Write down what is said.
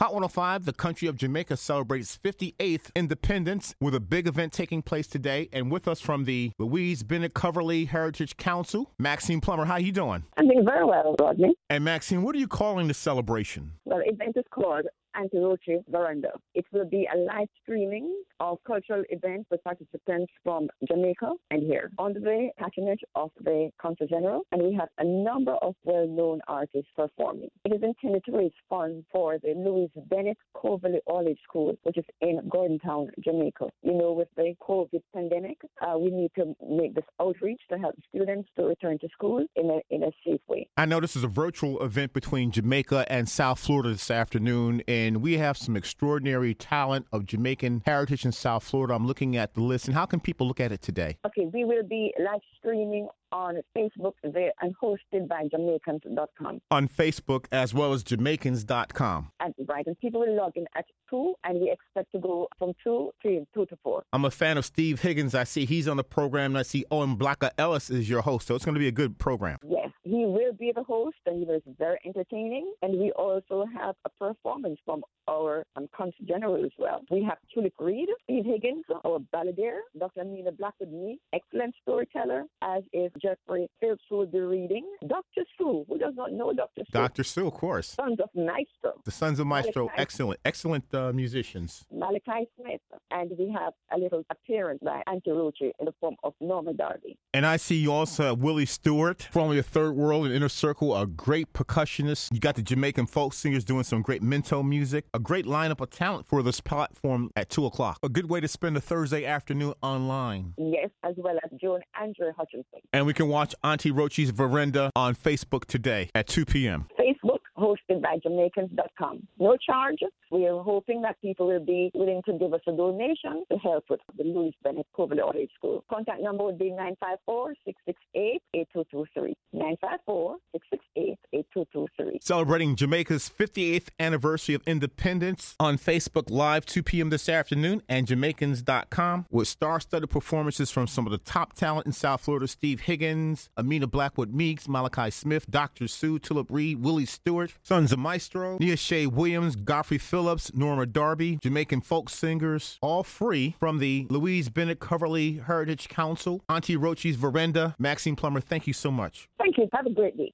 Hot 105, the country of Jamaica celebrates 58th independence with a big event taking place today. And with us from the Louise Bennett Coverley Heritage Council, Maxine Plummer. How you doing? I'm doing very well, Rodney. And Maxine, what are you calling the celebration? Well, the event is called Auntie Roachy Veranda. It will be a live streaming of cultural events with participants from Jamaica and here On the patronage of the Consul General. And we have a number of well-known artists performing. It is intended to raise funds for the Louise Bennett Coverly College School, which is in Gordon Town, Jamaica. You know, with the COVID pandemic, uh, we need to make this outreach to help students to return to school in a, in a safe way. I know this is a virtual event between Jamaica and South Florida this afternoon. And we have some extraordinary talent of Jamaican heritage in South Florida. I'm looking at the list, and how can people look at it today? Okay, we will be live streaming on Facebook there and hosted by Jamaicans.com. On Facebook as well as Jamaicans.com. And right, and people will log in at 2, and we expect to go from 2, 3, 2 to 4. I'm a fan of Steve Higgins. I see he's on the program, and I see Owen Blakka Ellis is your host, so it's going to be a good program. Yes, he will be the host, and he was very entertaining. And we also have a performance from our Consul General as well. We have Tulip Reed, Steve Higgins, our balladeer, Dr. Amina Blackwood Meeks, excellent storyteller, as is Jeffrey Phillips will be reading. Dr. Sue, who does not know Dr. Sue? Dr. Sue, of course. Sons of Maestro. The Sons of Maestro, Malachi. excellent, excellent uh, musicians. Malachi Smith. And we have a little appearance by Auntie Roachy in the form of Norma Darby. And I see you also have Willie Stewart, formerly of Third World and Inner Circle, a great percussionist. You got the Jamaican folk singers doing some great mento music. A great lineup of talent for this platform at 2 o'clock. A good way to spend a Thursday afternoon online. Yes, as well as Joan Andrea Hutchinson. And we can watch Auntie Roachy's Veranda on Facebook today at 2 p.m. Facebook, hosted by Jamaicans.com. No charge. We are hoping that people will be willing to give us a donation to help with the Louise Bennett Coverly College School. Contact number would be 954 668 8223. 954 668 8223. Celebrating Jamaica's 58th anniversary of independence on Facebook Live 2 p.m. this afternoon and Jamaicans.com with star studded performances from some of the top talent in South Florida Steve Higgins, Amina Blackwood Meeks, Malachi Smith, Dr. Sue, Tulip Reed, Willie Stewart, Sons of Maestro, Nia Shea Williams, Godfrey Phillips, Norma Darby, Jamaican folk singers, all free from the Louise Bennett Coverly Heritage Council, Auntie Roachy's Veranda. Maxine Plummer, thank you so much. Thank you. Have a great week.